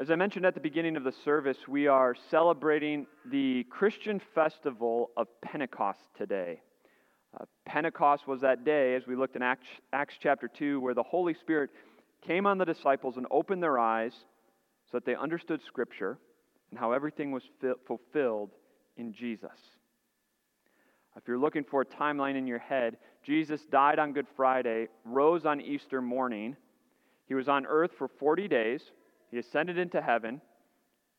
As I mentioned at the beginning of the service, we are celebrating the Christian festival of Pentecost today. Uh, Pentecost was that day, as we looked in Acts, Acts chapter 2, where the Holy Spirit came on the disciples and opened their eyes so that they understood Scripture and how everything was fi- fulfilled in Jesus. If you're looking for a timeline in your head, Jesus died on Good Friday, rose on Easter morning. He was on earth for 40 days. He ascended into heaven.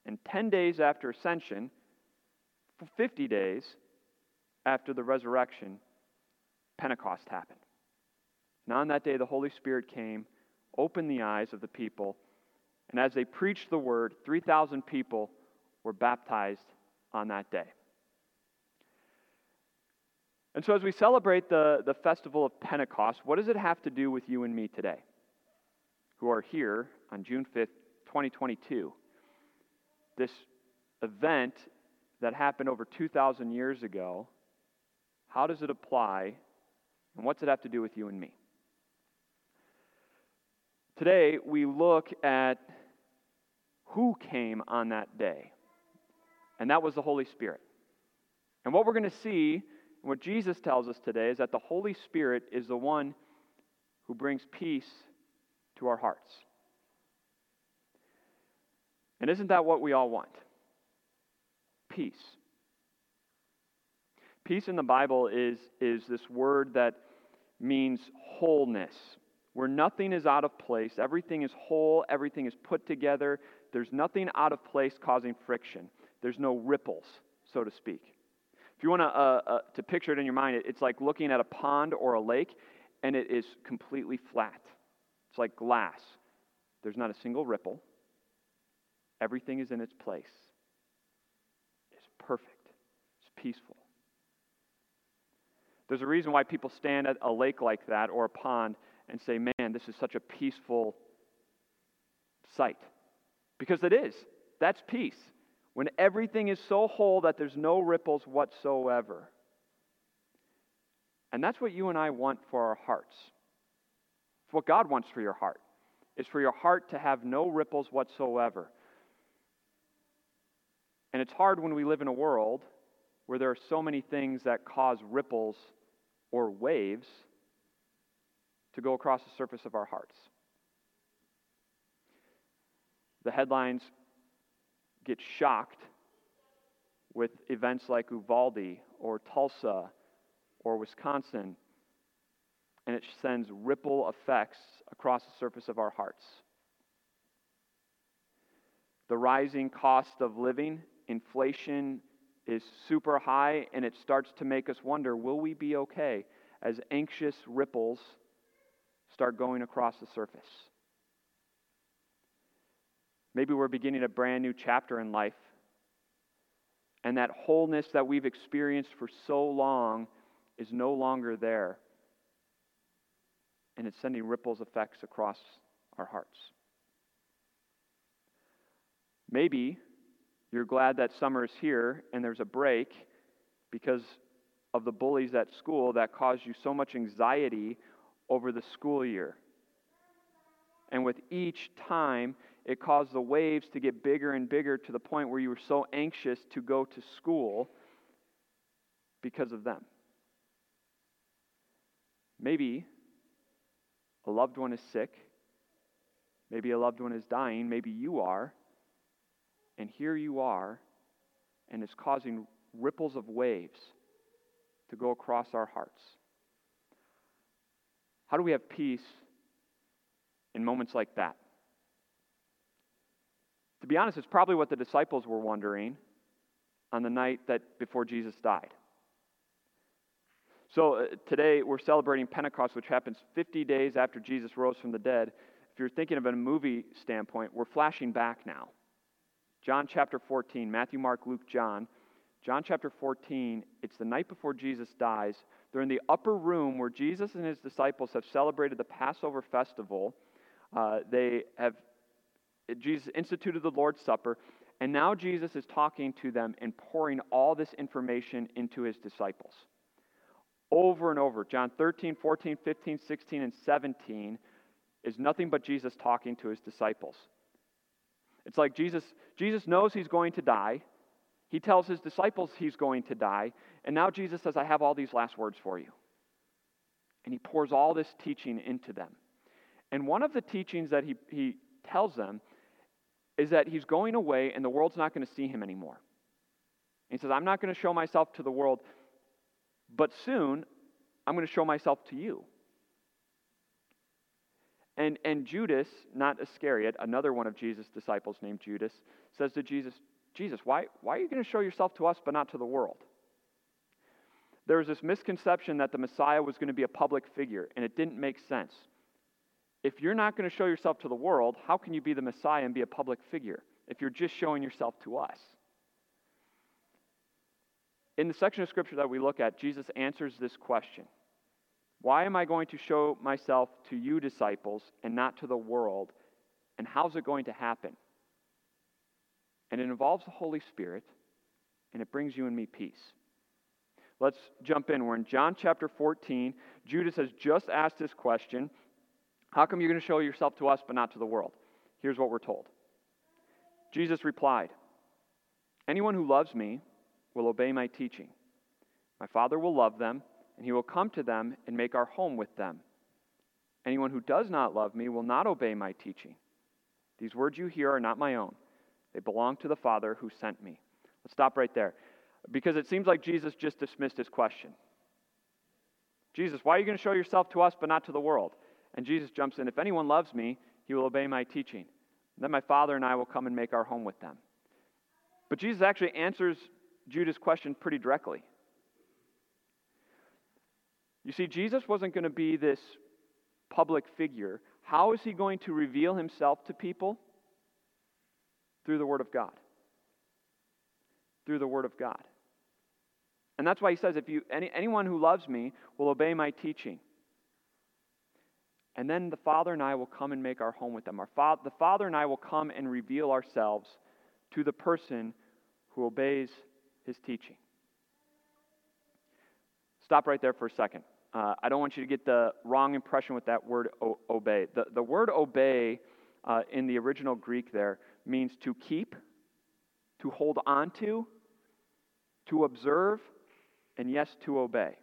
And 10 days after ascension, 50 days after the resurrection, Pentecost happened. And on that day, the Holy Spirit came, opened the eyes of the people, and as they preached the word, 3,000 people were baptized on that day. And so, as we celebrate the, the festival of Pentecost, what does it have to do with you and me today, who are here on June 5th, 2022? This event that happened over 2,000 years ago, how does it apply, and what's it have to do with you and me? Today, we look at who came on that day, and that was the Holy Spirit. And what we're going to see what Jesus tells us today is that the Holy Spirit is the one who brings peace to our hearts. And isn't that what we all want? Peace. Peace in the Bible is, is this word that means wholeness, where nothing is out of place, everything is whole, everything is put together. There's nothing out of place causing friction, there's no ripples, so to speak. If you want to, uh, uh, to picture it in your mind, it's like looking at a pond or a lake, and it is completely flat. It's like glass. There's not a single ripple. Everything is in its place. It's perfect. It's peaceful. There's a reason why people stand at a lake like that or a pond and say, man, this is such a peaceful sight. Because it is. That's peace when everything is so whole that there's no ripples whatsoever. And that's what you and I want for our hearts. It's what God wants for your heart. It's for your heart to have no ripples whatsoever. And it's hard when we live in a world where there are so many things that cause ripples or waves to go across the surface of our hearts. The headlines get shocked with events like Uvalde or Tulsa or Wisconsin, and it sends ripple effects across the surface of our hearts. The rising cost of living, inflation is super high, and it starts to make us wonder will we be okay as anxious ripples start going across the surface? Maybe we're beginning a brand new chapter in life. And that wholeness that we've experienced for so long is no longer there. And it's sending ripples effects across our hearts. Maybe you're glad that summer is here and there's a break because of the bullies at school that caused you so much anxiety over the school year. And with each time, it caused the waves to get bigger and bigger to the point where you were so anxious to go to school because of them. Maybe a loved one is sick. Maybe a loved one is dying. Maybe you are. And here you are, and it's causing ripples of waves to go across our hearts. How do we have peace in moments like that? To be honest, it's probably what the disciples were wondering on the night that before Jesus died. So uh, today we're celebrating Pentecost, which happens 50 days after Jesus rose from the dead. If you're thinking of a movie standpoint, we're flashing back now. John chapter 14, Matthew, Mark, Luke, John. John chapter 14, it's the night before Jesus dies. They're in the upper room where Jesus and his disciples have celebrated the Passover festival. Uh, they have Jesus instituted the Lord's Supper, and now Jesus is talking to them and pouring all this information into his disciples. Over and over, John 13, 14, 15, 16, and 17 is nothing but Jesus talking to his disciples. It's like Jesus, Jesus knows he's going to die. He tells his disciples he's going to die. And now Jesus says, I have all these last words for you. And he pours all this teaching into them. And one of the teachings that he, he tells them is that he's going away and the world's not going to see him anymore. he says, I'm not going to show myself to the world, but soon I'm going to show myself to you. And, and Judas, not Iscariot, another one of Jesus' disciples named Judas, says to Jesus, Jesus, why, why are you going to show yourself to us but not to the world? There was this misconception that the Messiah was going to be a public figure, and it didn't make sense. If you're not going to show yourself to the world, how can you be the Messiah and be a public figure if you're just showing yourself to us? In the section of Scripture that we look at, Jesus answers this question Why am I going to show myself to you, disciples, and not to the world? And how's it going to happen? And it involves the Holy Spirit, and it brings you and me peace. Let's jump in. We're in John chapter 14. Judas has just asked this question How come you're going to show yourself to us but not to the world? Here's what we're told Jesus replied, Anyone who loves me will obey my teaching. My Father will love them, and he will come to them and make our home with them. Anyone who does not love me will not obey my teaching. These words you hear are not my own. They belong to the Father who sent me. Let's stop right there because it seems like Jesus just dismissed his question. Jesus, why are you going to show yourself to us but not to the world? And Jesus jumps in If anyone loves me, he will obey my teaching. Then my Father and I will come and make our home with them. But Jesus actually answers Judas' question pretty directly. You see, Jesus wasn't going to be this public figure. How is he going to reveal himself to people? Through the Word of God. Through the Word of God. And that's why he says, if you, any, anyone who loves me will obey my teaching. And then the Father and I will come and make our home with them. Our fa- the Father and I will come and reveal ourselves to the person who obeys his teaching. Stop right there for a second. Uh, I don't want you to get the wrong impression with that word o- obey. The, the word obey uh, in the original Greek there means to keep, to hold on to, to observe, and yes, to obey.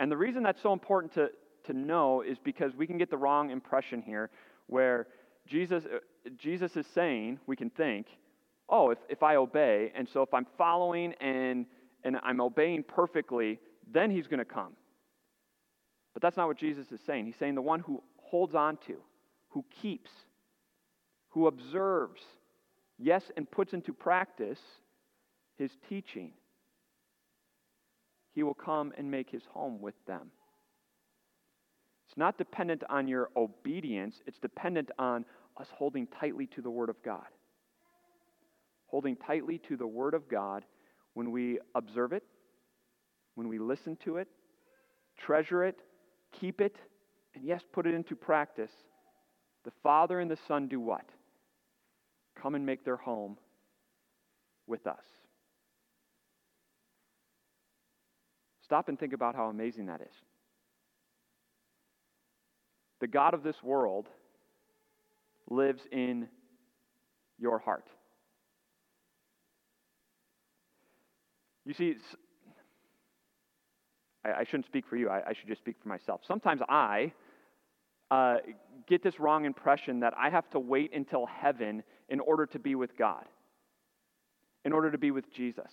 And the reason that's so important to, to know is because we can get the wrong impression here where Jesus, uh, Jesus is saying, we can think, oh, if, if I obey, and so if I'm following and, and I'm obeying perfectly, then he's going to come. But that's not what Jesus is saying. He's saying the one who holds on to, who keeps, who observes, yes, and puts into practice his teaching, he will come and make his home with them. It's not dependent on your obedience, it's dependent on us holding tightly to the Word of God. Holding tightly to the Word of God when we observe it, when we listen to it, treasure it, keep it, and yes, put it into practice. The Father and the Son do what? come and make their home with us. Stop and think about how amazing that is. The God of this world lives in your heart. You see, I, I shouldn't speak for you, I, I, should just speak for myself. Sometimes I uh, get this wrong impression that I have to wait until heaven in order to be with God, in order to be with Jesus.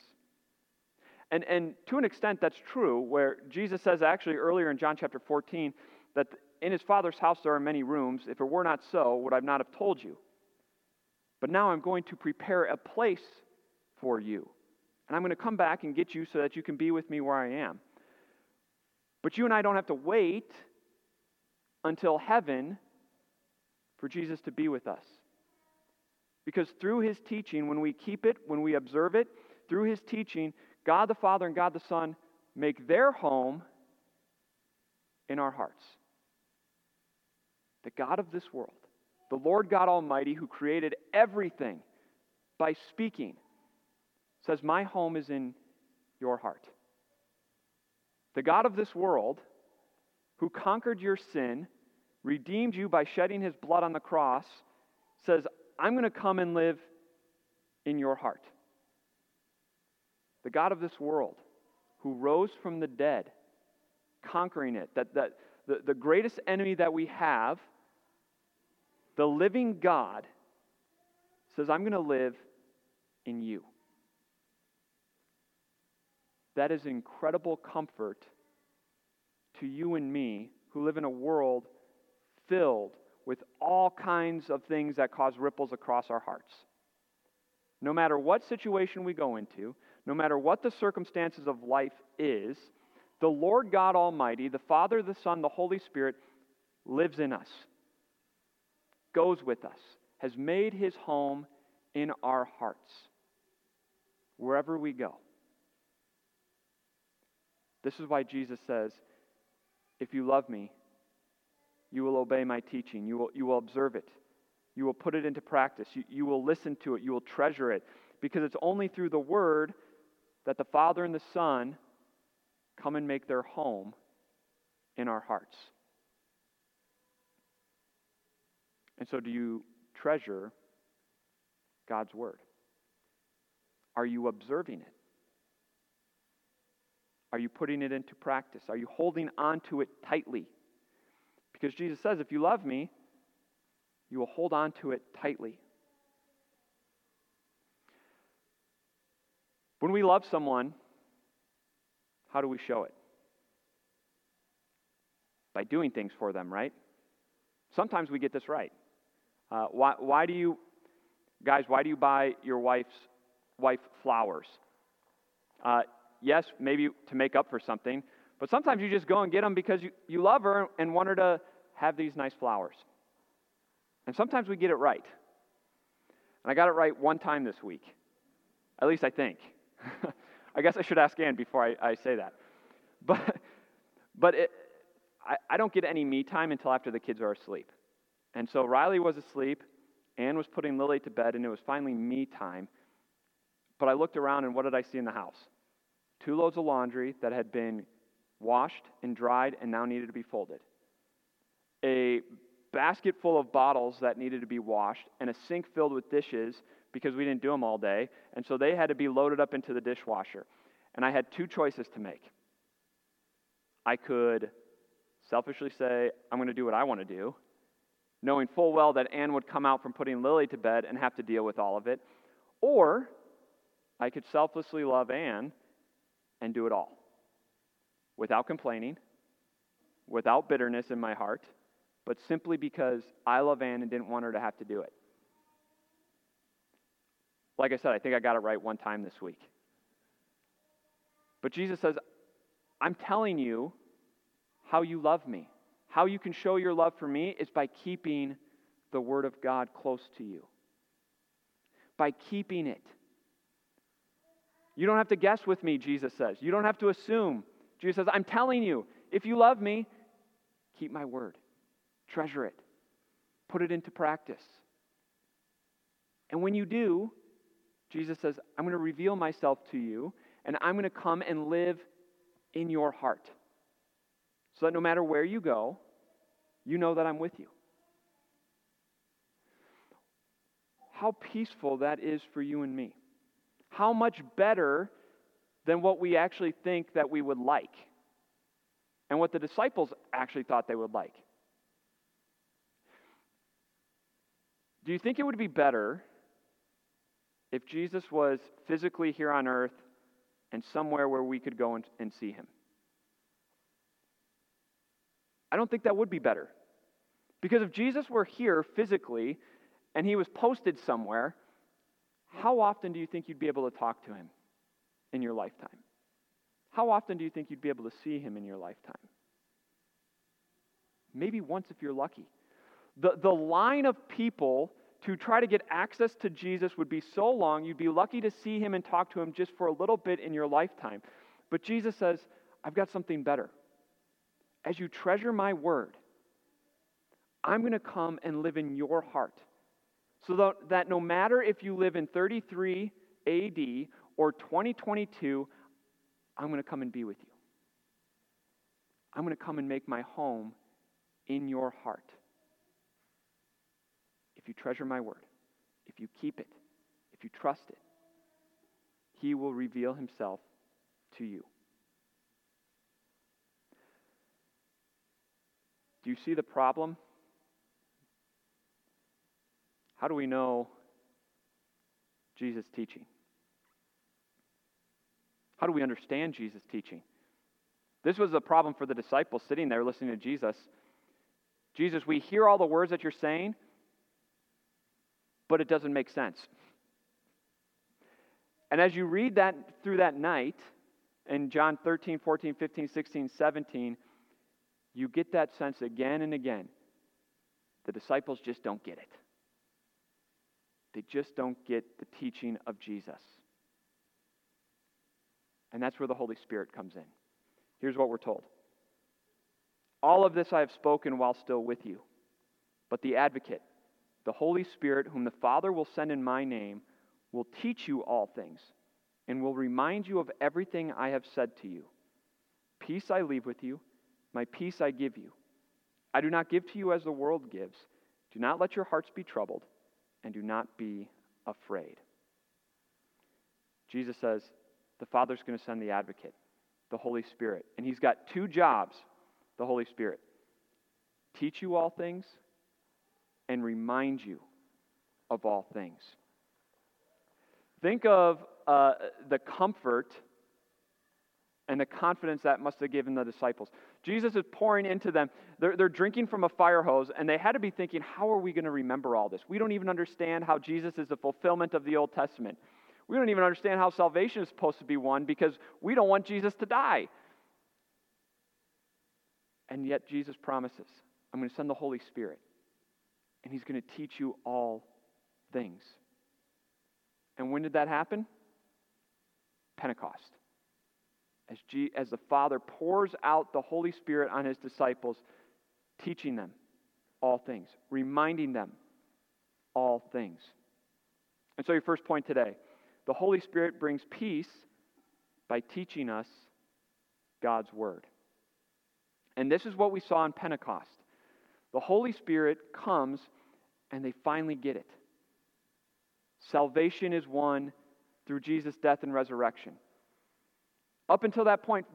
And, and to an extent, that's true, where Jesus says actually earlier in John chapter 14 that in his Father's house there are many rooms. If it were not so, would I not have told you? But now I'm going to prepare a place for you. And I'm going to come back and get you so that you can be with me where I am. But you and I don't have to wait until heaven for Jesus to be with us. Because through his teaching, when we keep it, when we observe it, through his teaching, God the Father and God the Son make their home in our hearts. The God of this world, the Lord God Almighty, who created everything by speaking, says, My home is in your heart. The God of this world, who conquered your sin, redeemed you by shedding his blood on the cross, says, I'm going to come and live in your heart. The God of this world, who rose from the dead, conquering it, that, that the, the greatest enemy that we have, the living God, says, I'm going to live in you. That is incredible comfort to you and me who live in a world filled with all kinds of things that cause ripples across our hearts. No matter what situation we go into, no matter what the circumstances of life is, the Lord God Almighty, the Father, the Son, the Holy Spirit, lives in us, goes with us, has made his home in our hearts, wherever we go. This is why Jesus says, If you love me, you will obey my teaching, you will, you will observe it, you will put it into practice, you, you will listen to it, you will treasure it, because it's only through the Word that the Father and the Son come and make their home in our hearts. And so, do you treasure God's Word? Are you observing it? Are you putting it into practice? Are you holding on to it tightly? Because Jesus says, if you love me, you will hold on to it tightly. When we love someone, how do we show it? By doing things for them, right? Sometimes we get this right. Uh, why, why do you, guys, why do you buy your wife's wife flowers? Uh, yes, maybe to make up for something, but sometimes you just go and get them because you, you love her and want her to have these nice flowers. And sometimes we get it right. And I got it right one time this week. At least I think. I guess I should ask Ann before I, I say that. But, but it, I, I don't get any me time until after the kids are asleep. And so Riley was asleep, Ann was putting Lily to bed, and it was finally me time. But I looked around, and what did I see in the house? Two loads of laundry that had been washed and dried and now needed to be folded. A basket full of bottles that needed to be washed, and a sink filled with dishes because we didn't do them all day. And so they had to be loaded up into the dishwasher. And I had two choices to make. I could selfishly say, I'm going to do what I want to do, knowing full well that Anne would come out from putting Lily to bed and have to deal with all of it. Or I could selflessly love Anne and do it all without complaining, without bitterness in my heart, but simply because I love Anne and didn't want her to have to do it. Like I said, I think I got it right one time this week. But Jesus says, I'm telling you how you love me. How you can show your love for me is by keeping the Word of God close to you, by keeping it. You don't have to guess with me, Jesus says. You don't have to assume. Jesus says, I'm telling you, if you love me, keep my word, treasure it, put it into practice. And when you do, Jesus says, I'm going to reveal myself to you, and I'm going to come and live in your heart. So that no matter where you go, you know that I'm with you. How peaceful that is for you and me. How much better than what we actually think that we would like, and what the disciples actually thought they would like. Do you think it would be better if Jesus was physically here on earth and somewhere where we could go and, and see him? I don't think that would be better. Because if Jesus were here physically and he was posted somewhere, how often do you think you'd be able to talk to him in your lifetime? How often do you think you'd be able to see him in your lifetime? Maybe once if you're lucky. The, the line of people to try to get access to Jesus would be so long, you'd be lucky to see him and talk to him just for a little bit in your lifetime. But Jesus says, I've got something better. As you treasure my word, I'm going to come and live in your heart. So that no matter if you live in 33 AD or 2022, I'm going to come and be with you. I'm going to come and make my home in your heart if you treasure my word. if you keep it, if you trust it, He will reveal Himself to you. Do you see the problem? How do we know Jesus' teaching? How do we understand Jesus' teaching? This was a problem for the disciples sitting there listening to Jesus. Jesus, we hear all the words that you're saying, but it doesn't make sense. And as you read that through that night, in John 13, 14, 15, 16, 17, you get that sense again and again. The disciples just don't get it. They just don't get the teaching of Jesus. And that's where the Holy Spirit comes in. Here's what we're told All of this I have spoken while still with you. But the advocate, the Holy Spirit, whom the Father will send in my name, will teach you all things and will remind you of everything I have said to you. Peace I leave with you, my peace I give you. I do not give to you as the world gives. Do not let your hearts be troubled, and do not be afraid. Jesus says, the Father's going to send the advocate, the Holy Spirit. And he's got two jobs, the Holy Spirit teach you all things and remind you of all things. Think of uh, the comfort and the confidence that must have given the disciples. Jesus is pouring into them. They're, they're drinking from a fire hose, and they had to be thinking, how are we going to remember all this? We don't even understand how Jesus is the fulfillment of the Old Testament. We don't even understand how salvation is supposed to be won because we don't want Jesus to die. And yet, Jesus promises, I'm going to send the Holy Spirit, and He's going to teach you all things. And when did that happen? Pentecost. As, G, as the Father pours out the Holy Spirit on His disciples, teaching them all things, reminding them all things. And so, your first point today the Holy Spirit brings peace by teaching us God's Word. And this is what we saw in Pentecost. The Holy Spirit comes and they finally get it. Salvation is won through Jesus' death and resurrection. Up until that point,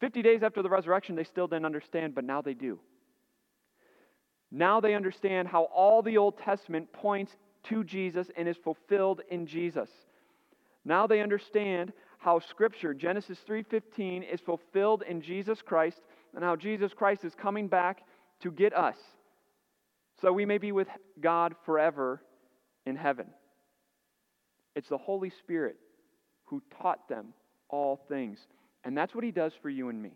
50 days after the resurrection, they still didn't understand, but now they do. Now they understand how all the Old Testament points to Jesus and is fulfilled in Jesus. Now they understand how scripture Genesis 3:15 is fulfilled in Jesus Christ and how Jesus Christ is coming back to get us so we may be with God forever in heaven. It's the Holy Spirit who taught them all things. And that's what he does for you and me.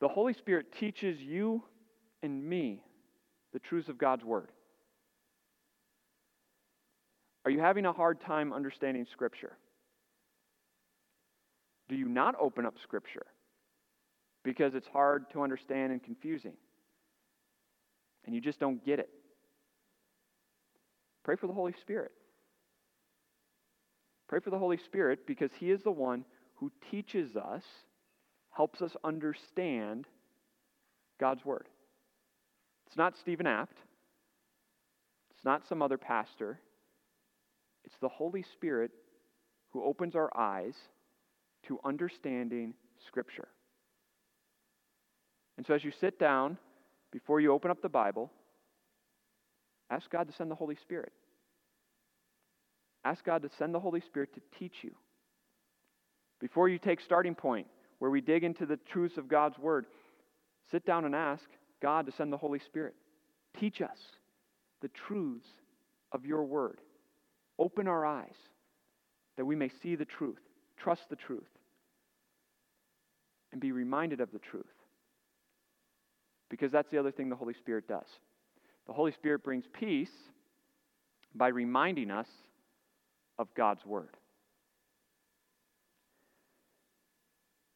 The Holy Spirit teaches you and me the truths of God's Word. Are you having a hard time understanding Scripture? Do you not open up Scripture because it's hard to understand and confusing? And you just don't get it? Pray for the Holy Spirit. Pray for the Holy Spirit because He is the one who teaches us, helps us understand God's Word. It's not Stephen Apt, it's not some other pastor. It's the Holy Spirit who opens our eyes to understanding Scripture. And so, as you sit down, before you open up the Bible, ask God to send the Holy Spirit. Ask God to send the Holy Spirit to teach you. Before you take starting point, where we dig into the truths of God's Word, sit down and ask God to send the Holy Spirit. Teach us the truths of your Word. Open our eyes that we may see the truth, trust the truth, and be reminded of the truth. Because that's the other thing the Holy Spirit does. The Holy Spirit brings peace by reminding us of God's Word.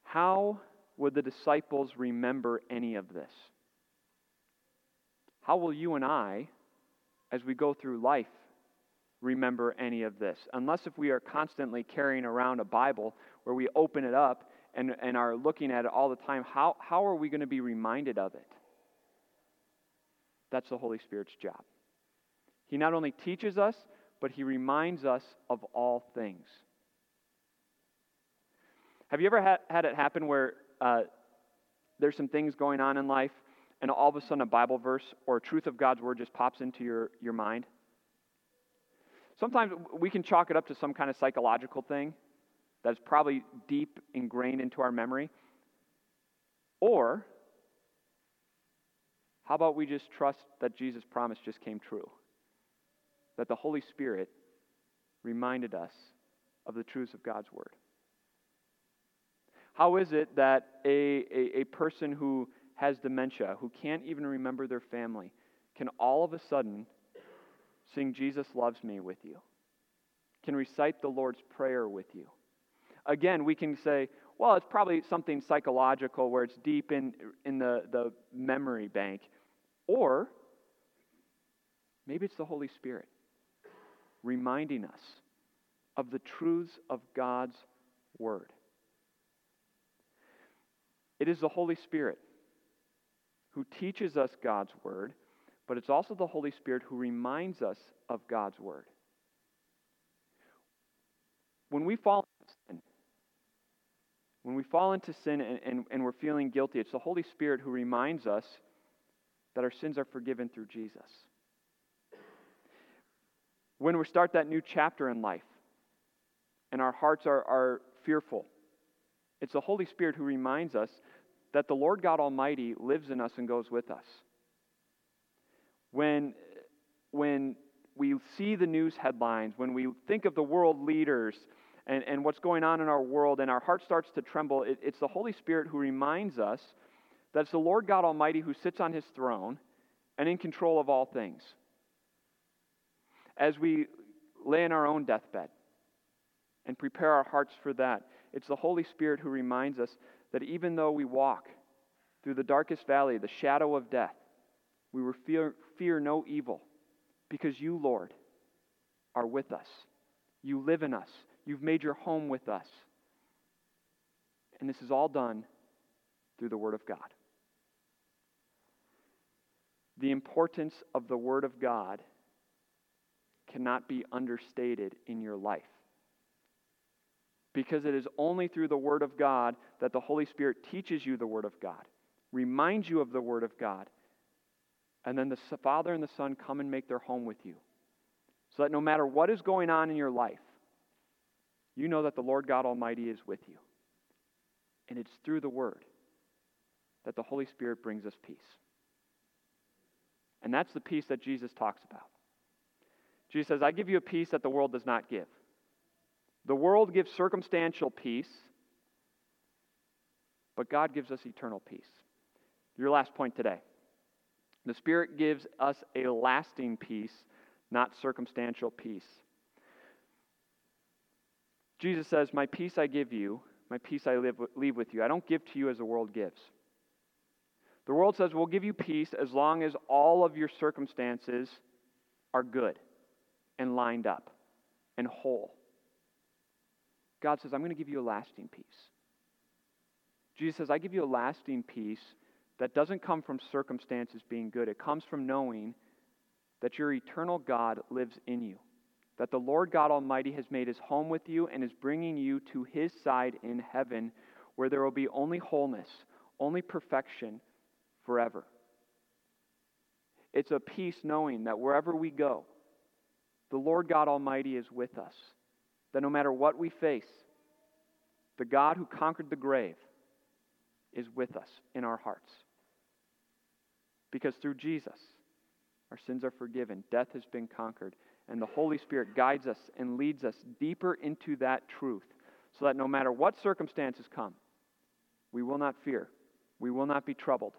How would the disciples remember any of this? How will you and I, as we go through life, remember any of this. Unless if we are constantly carrying around a Bible where we open it up and, and are looking at it all the time, how, how are we going to be reminded of it? That's the Holy Spirit's job. He not only teaches us, but He reminds us of all things. Have you ever had, had it happen where uh, there's some things going on in life, and all of a sudden a Bible verse or a truth of God's Word just pops into your, your mind? Sometimes we can chalk it up to some kind of psychological thing that's probably deep ingrained into our memory. Or, how about we just trust that Jesus' promise just came true? That the Holy Spirit reminded us of the truths of God's Word. How is it that a, a, a, person who has dementia, who can't even remember their family, can all of a sudden sing Jesus Loves Me with you, can recite the Lord's Prayer with you? Again, we can say, well, it's probably something psychological where it's deep in, in the, the memory bank. Or maybe it's the Holy Spirit reminding us of the truths of God's Word. It is the Holy Spirit who teaches us God's Word, but it's also the Holy Spirit who reminds us of God's Word. When we fall into sin, when we fall into sin and, and, and we're feeling guilty, it's the Holy Spirit who reminds us that our sins are forgiven through Jesus. When we start that new chapter in life and our hearts are, are fearful, it's the Holy Spirit who reminds us that the Lord God Almighty lives in us and goes with us. When, when we see the news headlines, when we think of the world leaders and, and what's going on in our world, and our heart starts to tremble, it, it's the Holy Spirit who reminds us that it's the Lord God Almighty who sits on his throne and in control of all things. As we lay in our own deathbed and prepare our hearts for that, it's the Holy Spirit who reminds us that even though we walk through the darkest valley, the shadow of death, we will fear, fear no evil because you, Lord, are with us. You live in us. You've made your home with us. And this is all done through the Word of God. The importance of the Word of God cannot be understated in your life. Because it is only through the Word of God that the Holy Spirit teaches you the Word of God, reminds you of the Word of God, and then the Father and the Son come and make their home with you. So that no matter what is going on in your life, you know that the Lord God Almighty is with you. And it's through the Word that the Holy Spirit brings us peace. And that's the peace that Jesus talks about. Jesus says, I give you a peace that the world does not give. The world gives circumstantial peace, but God gives us eternal peace. Your last point today. The Spirit gives us a lasting peace, not circumstantial peace. Jesus says, My peace I give you, my peace I live, leave with you. I don't give to you as the world gives. The world says, We'll give you peace as long as all of your circumstances are good and lined up and whole. God says, I'm going to give you a lasting peace. Jesus says, I give you a lasting peace that doesn't come from circumstances being good. It comes from knowing that your eternal God lives in you, that the Lord God Almighty has made his home with you and is bringing you to his side in heaven where there will be only wholeness, only perfection forever. It's a peace knowing that wherever we go, the Lord God Almighty is with us. That no matter what we face, the God who conquered the grave is with us in our hearts. Because through Jesus, our sins are forgiven, death has been conquered, and the Holy Spirit guides us and leads us deeper into that truth so that no matter what circumstances come, we will not fear, we will not be troubled,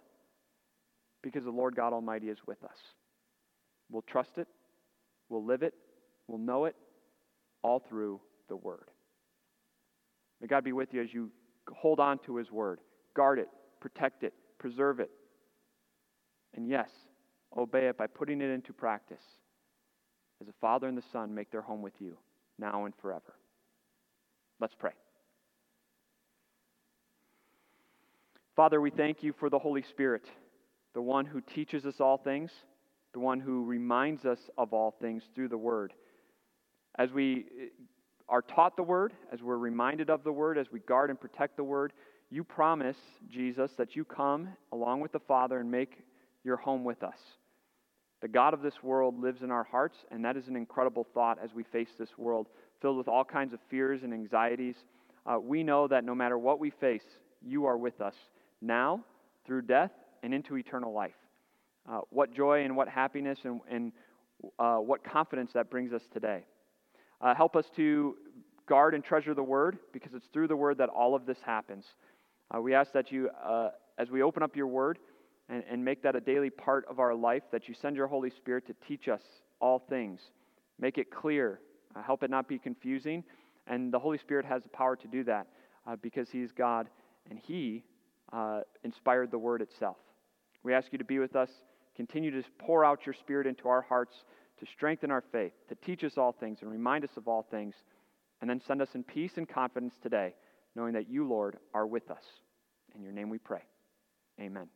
because the Lord God Almighty is with us. We'll trust it, we'll live it, we'll know it, all through the Word. May God be with you as you hold on to His Word. Guard it, protect it, preserve it. And yes, obey it by putting it into practice as the Father and the Son make their home with you now and forever. Let's pray. Father, we thank you for the Holy Spirit the one who teaches us all things, the one who reminds us of all things through the Word. as we uh, are taught the word, as we're reminded of the word, as we guard and protect the word, you promise, Jesus, that you come along with the Father and make your home with us. The God of this world lives in our hearts, and that is an incredible thought as we face this world filled with all kinds of fears and anxieties. Uh, we know that no matter what we face, you are with us now, through death, and into eternal life. Uh, what joy and what happiness and, and uh, what confidence that brings us today. Uh, help us to guard and treasure the Word because it's through the Word that all of this happens. Uh, we ask that you, uh, as we open up your Word and, and make that a daily part of our life, that you send your Holy Spirit to teach us all things. Make it clear, help it not be confusing. And the Holy Spirit has the power to do that because He's God and He inspired the Word itself. We ask you to be with us. Continue to pour out your Spirit into our hearts to strengthen our faith, to teach us all things and remind us of all things, and then send us in peace and confidence today, knowing that you, Lord, are with us. In your name we pray. Amen.